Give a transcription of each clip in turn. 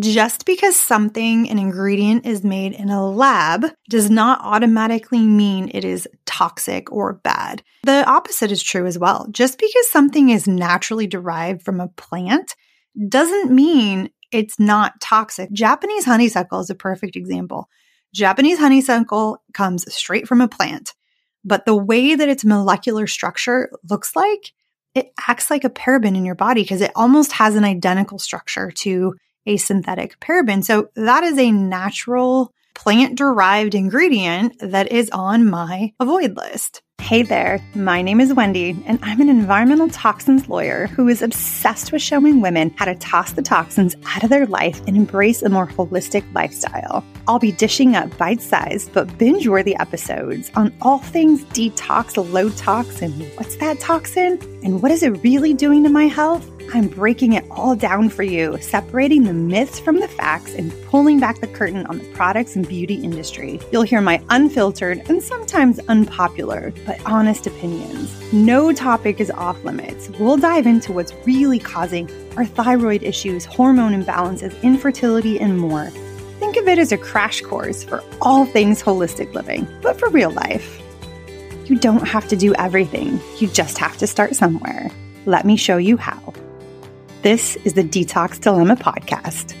just because something, an ingredient, is made in a lab does not automatically mean it is toxic or bad. The opposite is true as well. Just because something is naturally derived from a plant doesn't mean it's not toxic. Japanese honeysuckle is a perfect example. Japanese honeysuckle comes straight from a plant, but the way that its molecular structure looks like, it acts like a paraben in your body because it almost has an identical structure to a synthetic paraben. So that is a natural plant derived ingredient that is on my avoid list. Hey there, my name is Wendy, and I'm an environmental toxins lawyer who is obsessed with showing women how to toss the toxins out of their life and embrace a more holistic lifestyle. I'll be dishing up bite sized but binge worthy episodes on all things detox, low tox, and what's that toxin? And what is it really doing to my health? I'm breaking it all down for you, separating the myths from the facts and pulling back the curtain on the products and beauty industry. You'll hear my unfiltered and sometimes unpopular, but honest opinions. No topic is off limits. We'll dive into what's really causing our thyroid issues, hormone imbalances, infertility, and more. Think of it as a crash course for all things holistic living, but for real life. You don't have to do everything, you just have to start somewhere. Let me show you how. This is the Detox Dilemma Podcast.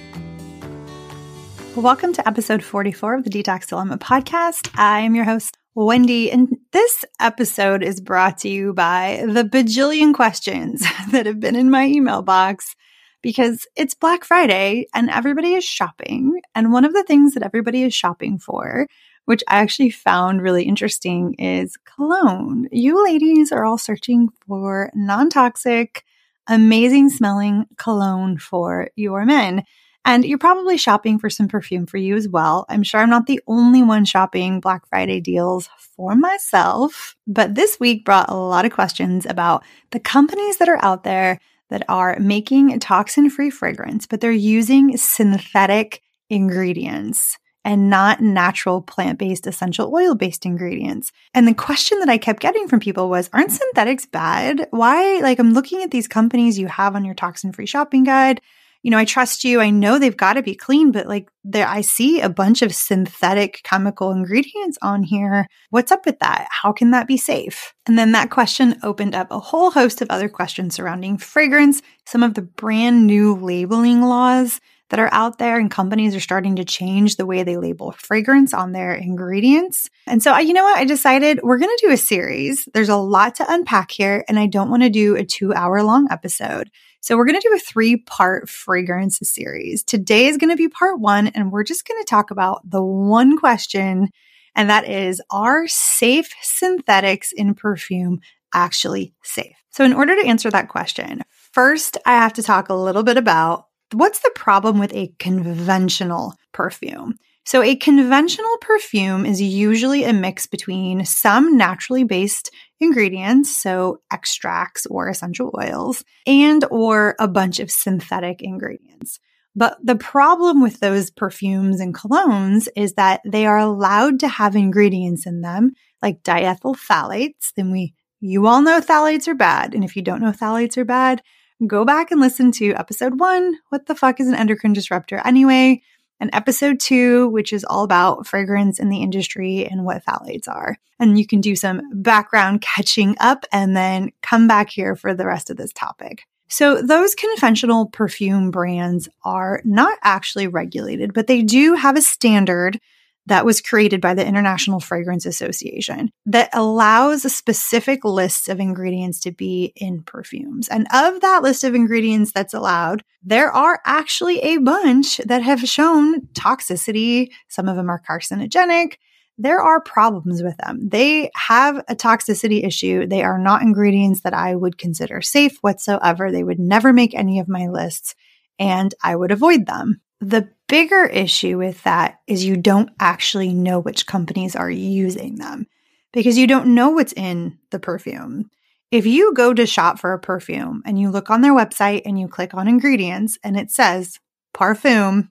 Welcome to episode 44 of the Detox Dilemma Podcast. I am your host, Wendy, and this episode is brought to you by the bajillion questions that have been in my email box because it's Black Friday and everybody is shopping. And one of the things that everybody is shopping for, which I actually found really interesting, is cologne. You ladies are all searching for non toxic, amazing smelling cologne for your men. And you're probably shopping for some perfume for you as well. I'm sure I'm not the only one shopping Black Friday deals for myself, but this week brought a lot of questions about the companies that are out there that are making toxin free fragrance, but they're using synthetic ingredients and not natural plant based essential oil based ingredients. And the question that I kept getting from people was, aren't synthetics bad? Why? Like, I'm looking at these companies you have on your toxin free shopping guide. You know, I trust you. I know they've got to be clean, but like there, I see a bunch of synthetic chemical ingredients on here. What's up with that? How can that be safe? And then that question opened up a whole host of other questions surrounding fragrance, some of the brand new labeling laws that are out there and companies are starting to change the way they label fragrance on their ingredients. And so, you know what? I decided we're going to do a series. There's a lot to unpack here and I don't want to do a two hour long episode. So we're going to do a three part fragrance series. Today is going to be part one and we're just going to talk about the one question and that is, are safe synthetics in perfume actually safe? So in order to answer that question, first I have to talk a little bit about What's the problem with a conventional perfume? So, a conventional perfume is usually a mix between some naturally based ingredients, so extracts or essential oils, and or a bunch of synthetic ingredients. But the problem with those perfumes and colognes is that they are allowed to have ingredients in them like diethyl phthalates. Then we, you all know phthalates are bad. And if you don't know phthalates are bad, go back and listen to episode one, What the fuck is an endocrine disruptor anyway? And episode two, which is all about fragrance in the industry and what phthalates are. And you can do some background catching up and then come back here for the rest of this topic. So those conventional perfume brands are not actually regulated, but they do have a standard that was created by the International Fragrance Association that allows a specific list of ingredients to be in perfumes. And of that list of ingredients that's allowed, there are actually a bunch that have shown toxicity. Some of them are carcinogenic. There are problems with them. They have a toxicity issue. They are not ingredients that I would consider safe whatsoever. They would never make any of my lists and I would avoid them. The bigger issue with that is you don't actually know which companies are using them because you don't know what's in the perfume. If you go to shop for a perfume and you look on their website and you click on ingredients and it says parfum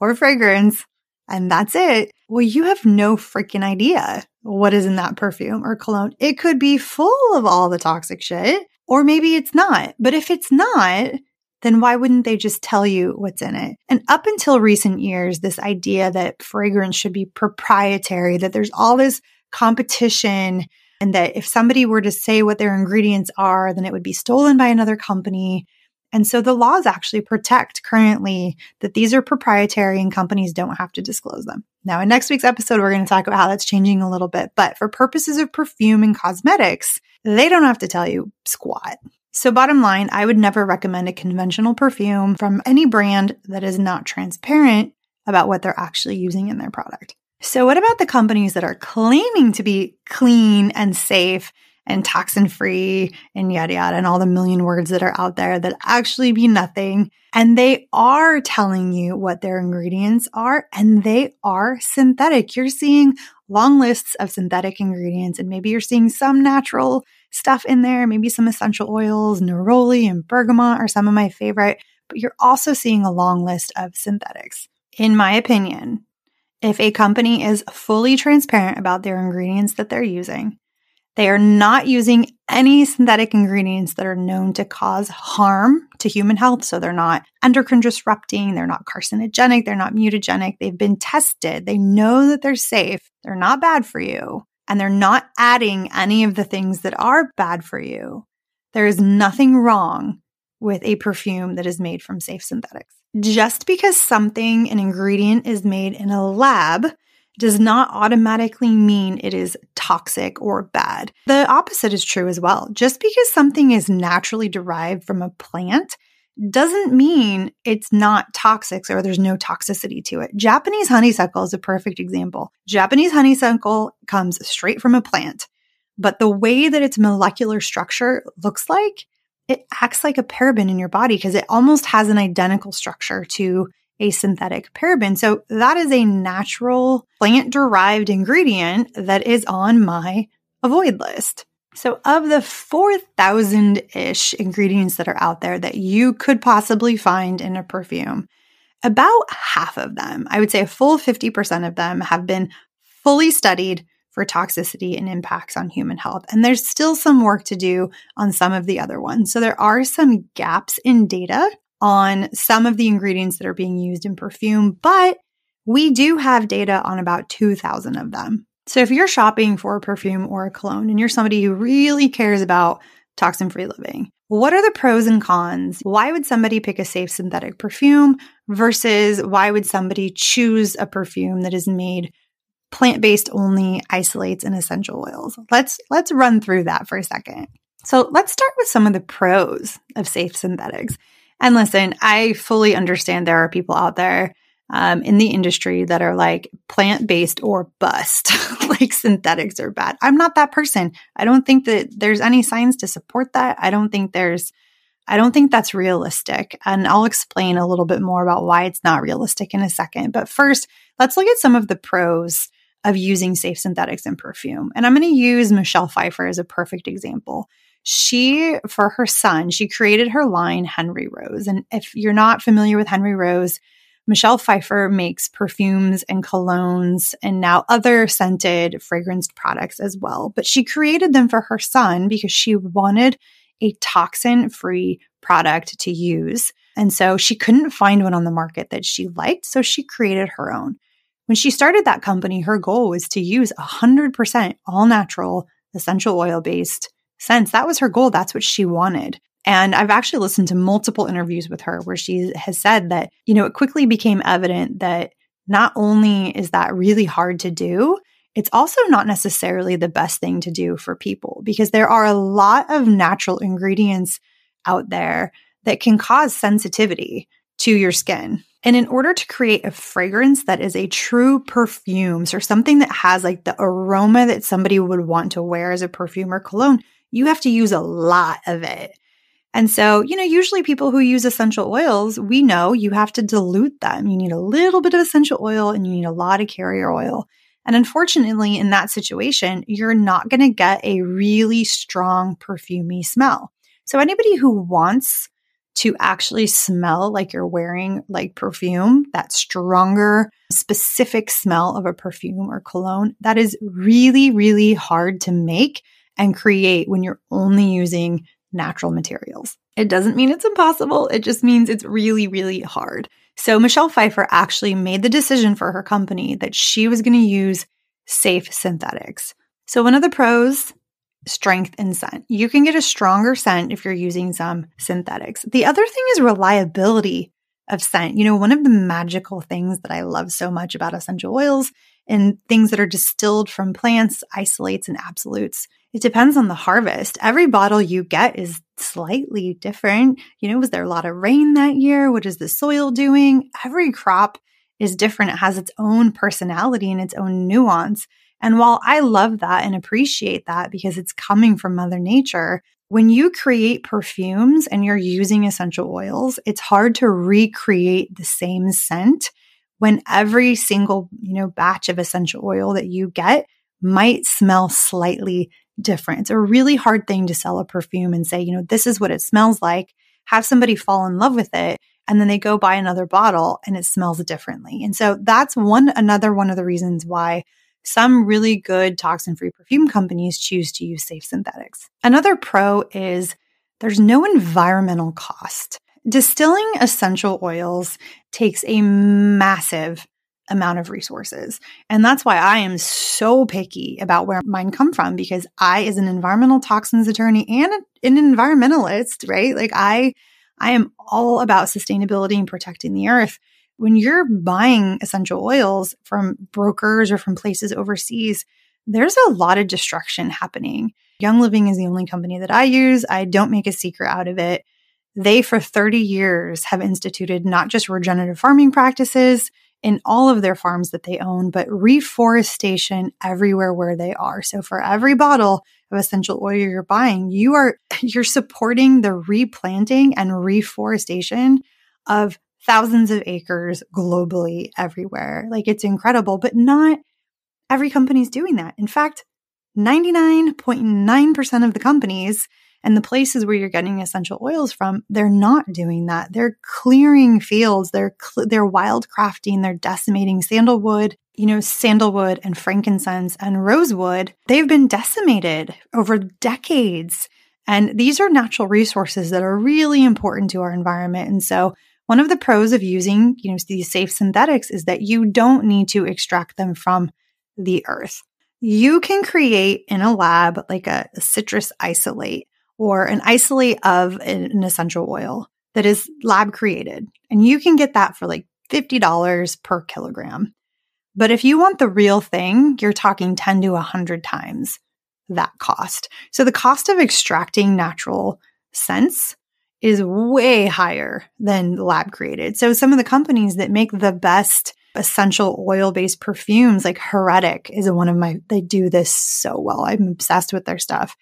or fragrance and that's it, well, you have no freaking idea what is in that perfume or cologne. It could be full of all the toxic shit, or maybe it's not. But if it's not, then why wouldn't they just tell you what's in it? And up until recent years, this idea that fragrance should be proprietary, that there's all this competition, and that if somebody were to say what their ingredients are, then it would be stolen by another company. And so the laws actually protect currently that these are proprietary and companies don't have to disclose them. Now, in next week's episode, we're going to talk about how that's changing a little bit. But for purposes of perfume and cosmetics, they don't have to tell you squat. So, bottom line, I would never recommend a conventional perfume from any brand that is not transparent about what they're actually using in their product. So, what about the companies that are claiming to be clean and safe and toxin free and yada yada and all the million words that are out there that actually be nothing? And they are telling you what their ingredients are and they are synthetic. You're seeing long lists of synthetic ingredients and maybe you're seeing some natural stuff in there, maybe some essential oils, neroli and bergamot are some of my favorite, but you're also seeing a long list of synthetics. In my opinion, if a company is fully transparent about their ingredients that they're using, they are not using any synthetic ingredients that are known to cause harm to human health. So they're not endocrine disrupting, they're not carcinogenic, they're not mutagenic. They've been tested. They know that they're safe. They're not bad for you and they're not adding any of the things that are bad for you, there is nothing wrong with a perfume that is made from safe synthetics. Just because something, an ingredient, is made in a lab does not automatically mean it is toxic or bad. The opposite is true as well. Just because something is naturally derived from a plant doesn't mean it's not toxic or there's no toxicity to it. Japanese honeysuckle is a perfect example. Japanese honeysuckle comes straight from a plant, but the way that its molecular structure looks like, it acts like a paraben in your body because it almost has an identical structure to a synthetic paraben. So that is a natural plant derived ingredient that is on my avoid list. So, of the 4,000 ish ingredients that are out there that you could possibly find in a perfume, about half of them, I would say a full 50% of them, have been fully studied for toxicity and impacts on human health. And there's still some work to do on some of the other ones. So, there are some gaps in data on some of the ingredients that are being used in perfume, but we do have data on about 2,000 of them. So if you're shopping for a perfume or a cologne and you're somebody who really cares about toxin free living, what are the pros and cons? Why would somebody pick a safe synthetic perfume versus why would somebody choose a perfume that is made plant-based only isolates and essential oils? Let's let's run through that for a second. So let's start with some of the pros of safe synthetics. And listen, I fully understand there are people out there um, in the industry that are like plant based or bust, like synthetics are bad. I'm not that person. I don't think that there's any science to support that. I don't think there's, I don't think that's realistic. And I'll explain a little bit more about why it's not realistic in a second. But first, let's look at some of the pros of using safe synthetics in perfume. And I'm going to use Michelle Pfeiffer as a perfect example she, for her son, she created her line Henry Rose. And if you're not familiar with Henry Rose, Michelle Pfeiffer makes perfumes and colognes and now other scented fragranced products as well. But she created them for her son because she wanted a toxin free product to use. And so she couldn't find one on the market that she liked. So she created her own. When she started that company, her goal was to use 100% all natural, essential oil based scents. That was her goal. That's what she wanted. And I've actually listened to multiple interviews with her where she has said that, you know, it quickly became evident that not only is that really hard to do, it's also not necessarily the best thing to do for people because there are a lot of natural ingredients out there that can cause sensitivity to your skin. And in order to create a fragrance that is a true perfume, or something that has like the aroma that somebody would want to wear as a perfume or cologne, you have to use a lot of it. And so, you know, usually people who use essential oils, we know you have to dilute them. You need a little bit of essential oil and you need a lot of carrier oil. And unfortunately, in that situation, you're not going to get a really strong perfumy smell. So anybody who wants to actually smell like you're wearing like perfume, that stronger, specific smell of a perfume or cologne, that is really, really hard to make and create when you're only using natural materials. It doesn't mean it's impossible. It just means it's really, really hard. So Michelle Pfeiffer actually made the decision for her company that she was going to use safe synthetics. So one of the pros, strength in scent. You can get a stronger scent if you're using some synthetics. The other thing is reliability of scent. You know, one of the magical things that I love so much about essential oils and things that are distilled from plants, isolates, and absolutes. It depends on the harvest. Every bottle you get is slightly different. You know, was there a lot of rain that year? What is the soil doing? Every crop is different. It has its own personality and its own nuance. And while I love that and appreciate that because it's coming from Mother Nature, when you create perfumes and you're using essential oils, it's hard to recreate the same scent when every single, you know, batch of essential oil that you get might smell slightly different. It's a really hard thing to sell a perfume and say, you know, this is what it smells like. Have somebody fall in love with it and then they go buy another bottle and it smells differently. And so that's one another one of the reasons why some really good toxin free perfume companies choose to use safe synthetics. Another pro is there's no environmental cost. Distilling essential oils takes a massive amount of resources. And that's why I am so picky about where mine come from because I as an environmental toxins attorney and an environmentalist, right? Like I I am all about sustainability and protecting the earth. When you're buying essential oils from brokers or from places overseas, there's a lot of destruction happening. Young Living is the only company that I use. I don't make a secret out of it. They, for 30 years, have instituted not just regenerative farming practices in all of their farms that they own, but reforestation everywhere where they are. So for every bottle of essential oil you're buying, you are, you're supporting the replanting and reforestation of thousands of acres globally everywhere. Like it's incredible, but not every company's doing that. In fact, 99.9% of the companies and the places where you're getting essential oils from, they're not doing that. They're clearing fields. They're, cl- they're wildcrafting. They're decimating sandalwood. You know, sandalwood and frankincense and rosewood, they've been decimated over decades. And these are natural resources that are really important to our environment. And so one of the pros of using, you know, these safe synthetics is that you don't need to extract them from the earth. You can create in a lab like a, a citrus isolate or an isolate of an essential oil that is lab created. And you can get that for like $50 per kilogram. But if you want the real thing, you're talking 10 to 100 times that cost. So the cost of extracting natural scents is way higher than lab created. So some of the companies that make the best essential oil based perfumes, like Heretic is one of my, they do this so well. I'm obsessed with their stuff.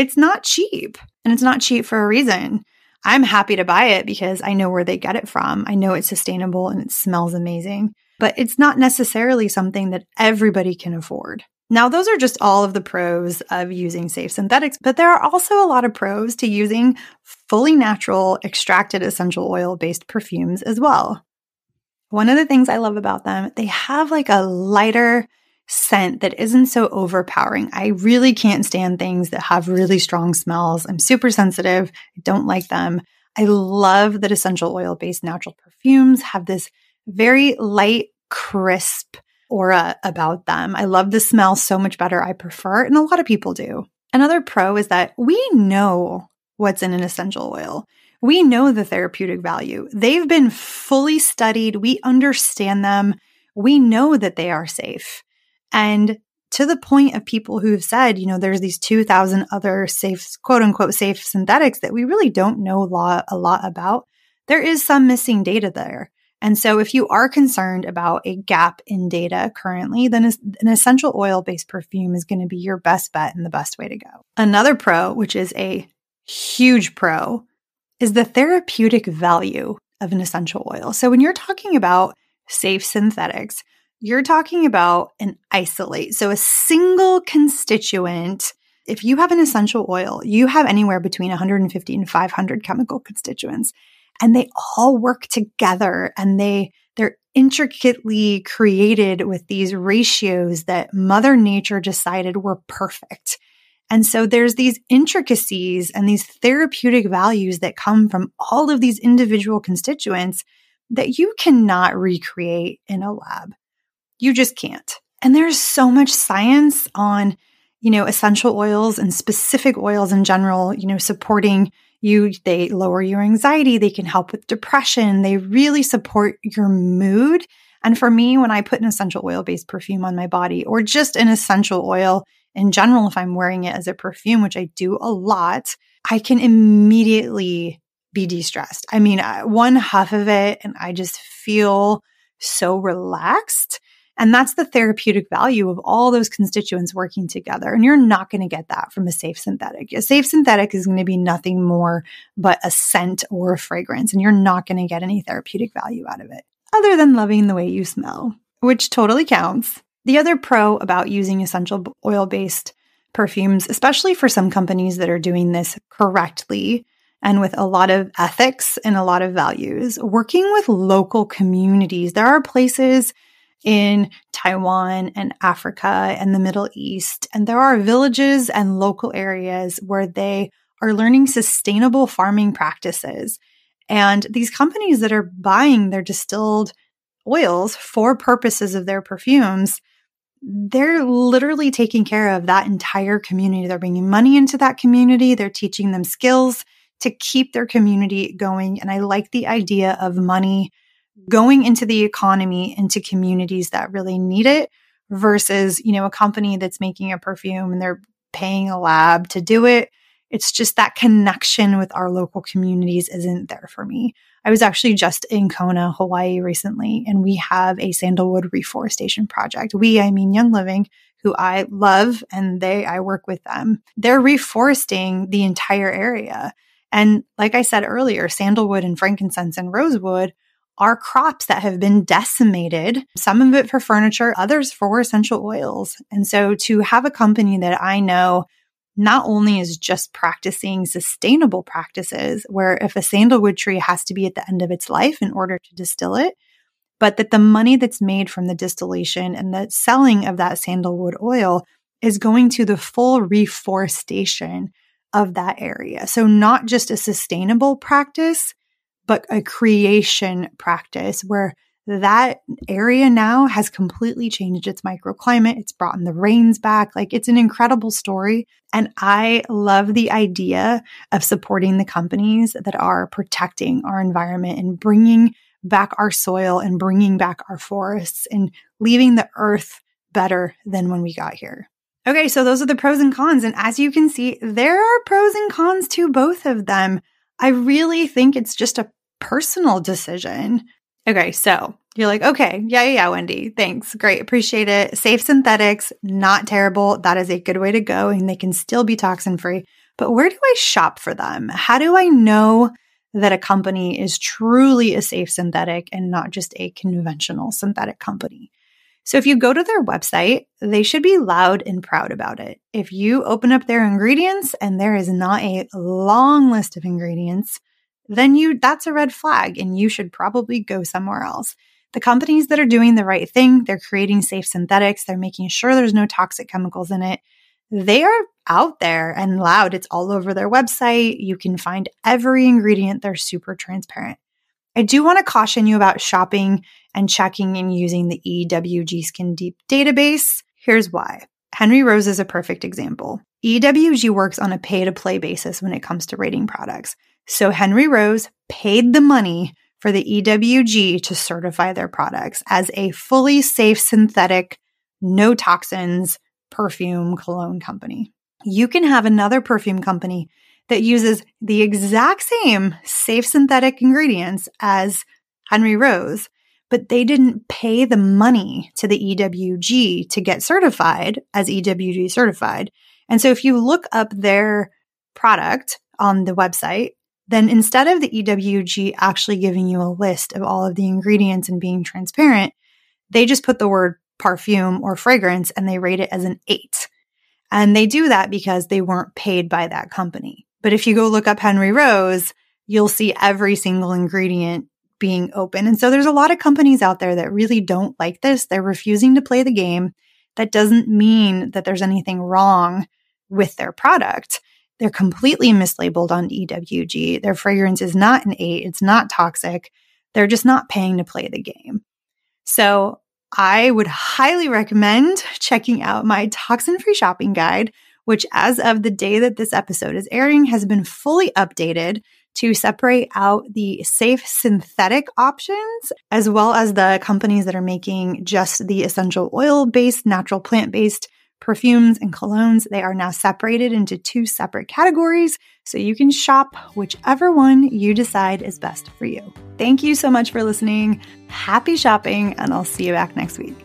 It's not cheap and it's not cheap for a reason. I'm happy to buy it because I know where they get it from. I know it's sustainable and it smells amazing, but it's not necessarily something that everybody can afford. Now, those are just all of the pros of using safe synthetics, but there are also a lot of pros to using fully natural extracted essential oil based perfumes as well. One of the things I love about them, they have like a lighter scent that isn't so overpowering. I really can't stand things that have really strong smells. I'm super sensitive. I don't like them. I love that essential oil based natural perfumes have this very light, crisp aura about them. I love the smell so much better. I prefer and a lot of people do. Another pro is that we know what's in an essential oil. We know the therapeutic value. They've been fully studied. We understand them. We know that they are safe. And to the point of people who have said, you know, there's these 2000 other safe, quote unquote, safe synthetics that we really don't know a lot, a lot about. There is some missing data there. And so if you are concerned about a gap in data currently, then an essential oil based perfume is going to be your best bet and the best way to go. Another pro, which is a huge pro, is the therapeutic value of an essential oil. So when you're talking about safe synthetics, you're talking about an isolate. So a single constituent. If you have an essential oil, you have anywhere between 150 and 500 chemical constituents and they all work together and they they're intricately created with these ratios that mother nature decided were perfect. And so there's these intricacies and these therapeutic values that come from all of these individual constituents that you cannot recreate in a lab. You just can't. And there's so much science on, you know, essential oils and specific oils in general, you know, supporting you. They lower your anxiety. They can help with depression. They really support your mood. And for me, when I put an essential oil based perfume on my body or just an essential oil in general, if I'm wearing it as a perfume, which I do a lot, I can immediately be de stressed. I mean, one huff of it and I just feel so relaxed. And that's the therapeutic value of all those constituents working together. And you're not going to get that from a safe synthetic. A safe synthetic is going to be nothing more but a scent or a fragrance, and you're not going to get any therapeutic value out of it other than loving the way you smell, which totally counts. The other pro about using essential oil based perfumes, especially for some companies that are doing this correctly and with a lot of ethics and a lot of values, working with local communities. There are places in Taiwan and Africa and the Middle East, and there are villages and local areas where they are learning sustainable farming practices. And these companies that are buying their distilled oils for purposes of their perfumes they're literally taking care of that entire community. They're bringing money into that community. They're teaching them skills to keep their community going. And I like the idea of money going into the economy, into communities that really need it versus, you know, a company that's making a perfume and they're paying a lab to do it. It's just that connection with our local communities isn't there for me. I was actually just in Kona, Hawaii recently, and we have a sandalwood reforestation project. We, I mean Young Living, who I love and they, I work with them. They're reforesting the entire area. And like I said earlier, sandalwood and frankincense and rosewood are crops that have been decimated, some of it for furniture, others for essential oils. And so to have a company that I know not only is just practicing sustainable practices, where if a sandalwood tree has to be at the end of its life in order to distill it, but that the money that's made from the distillation and the selling of that sandalwood oil is going to the full reforestation of that area. So, not just a sustainable practice, but a creation practice where that area now has completely changed its microclimate. It's brought in the rains back. Like it's an incredible story. And I love the idea of supporting the companies that are protecting our environment and bringing back our soil and bringing back our forests and leaving the earth better than when we got here. Okay, so those are the pros and cons. And as you can see, there are pros and cons to both of them. I really think it's just a personal decision. Okay, so you're like, okay, yeah, yeah, yeah, Wendy, thanks. Great. Appreciate it. Safe synthetics, not terrible. That is a good way to go, and they can still be toxin free. But where do I shop for them? How do I know that a company is truly a safe synthetic and not just a conventional synthetic company? So if you go to their website, they should be loud and proud about it. If you open up their ingredients and there is not a long list of ingredients, then you that's a red flag and you should probably go somewhere else. The companies that are doing the right thing, they're creating safe synthetics, they're making sure there's no toxic chemicals in it. They are out there and loud. It's all over their website. You can find every ingredient. They're super transparent. I do want to caution you about shopping and checking and using the EWG Skin Deep database. Here's why. Henry Rose is a perfect example. EWG works on a pay to play basis when it comes to rating products. So Henry Rose paid the money for the EWG to certify their products as a fully safe synthetic, no toxins perfume cologne company. You can have another perfume company that uses the exact same safe synthetic ingredients as Henry Rose, but they didn't pay the money to the EWG to get certified as EWG certified. And so if you look up their product on the website, then instead of the EWG actually giving you a list of all of the ingredients and being transparent, they just put the word perfume or fragrance and they rate it as an eight. And they do that because they weren't paid by that company. But if you go look up Henry Rose, you'll see every single ingredient being open. And so there's a lot of companies out there that really don't like this. They're refusing to play the game. That doesn't mean that there's anything wrong with their product. They're completely mislabeled on EWG. Their fragrance is not an eight, it's not toxic. They're just not paying to play the game. So I would highly recommend checking out my toxin free shopping guide, which, as of the day that this episode is airing, has been fully updated to separate out the safe synthetic options as well as the companies that are making just the essential oil based, natural plant based perfumes and colognes. They are now separated into two separate categories so you can shop whichever one you decide is best for you. Thank you so much for listening. Happy shopping, and I'll see you back next week.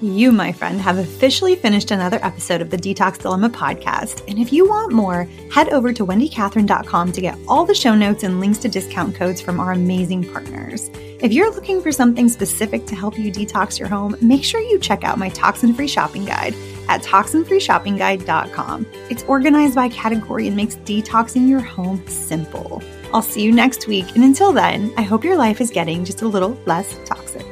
You, my friend, have officially finished another episode of the Detox Dilemma podcast. And if you want more, head over to wendycatherine.com to get all the show notes and links to discount codes from our amazing partners. If you're looking for something specific to help you detox your home, make sure you check out my toxin free shopping guide at toxinfreeshoppingguide.com. It's organized by category and makes detoxing your home simple. I'll see you next week. And until then, I hope your life is getting just a little less toxic.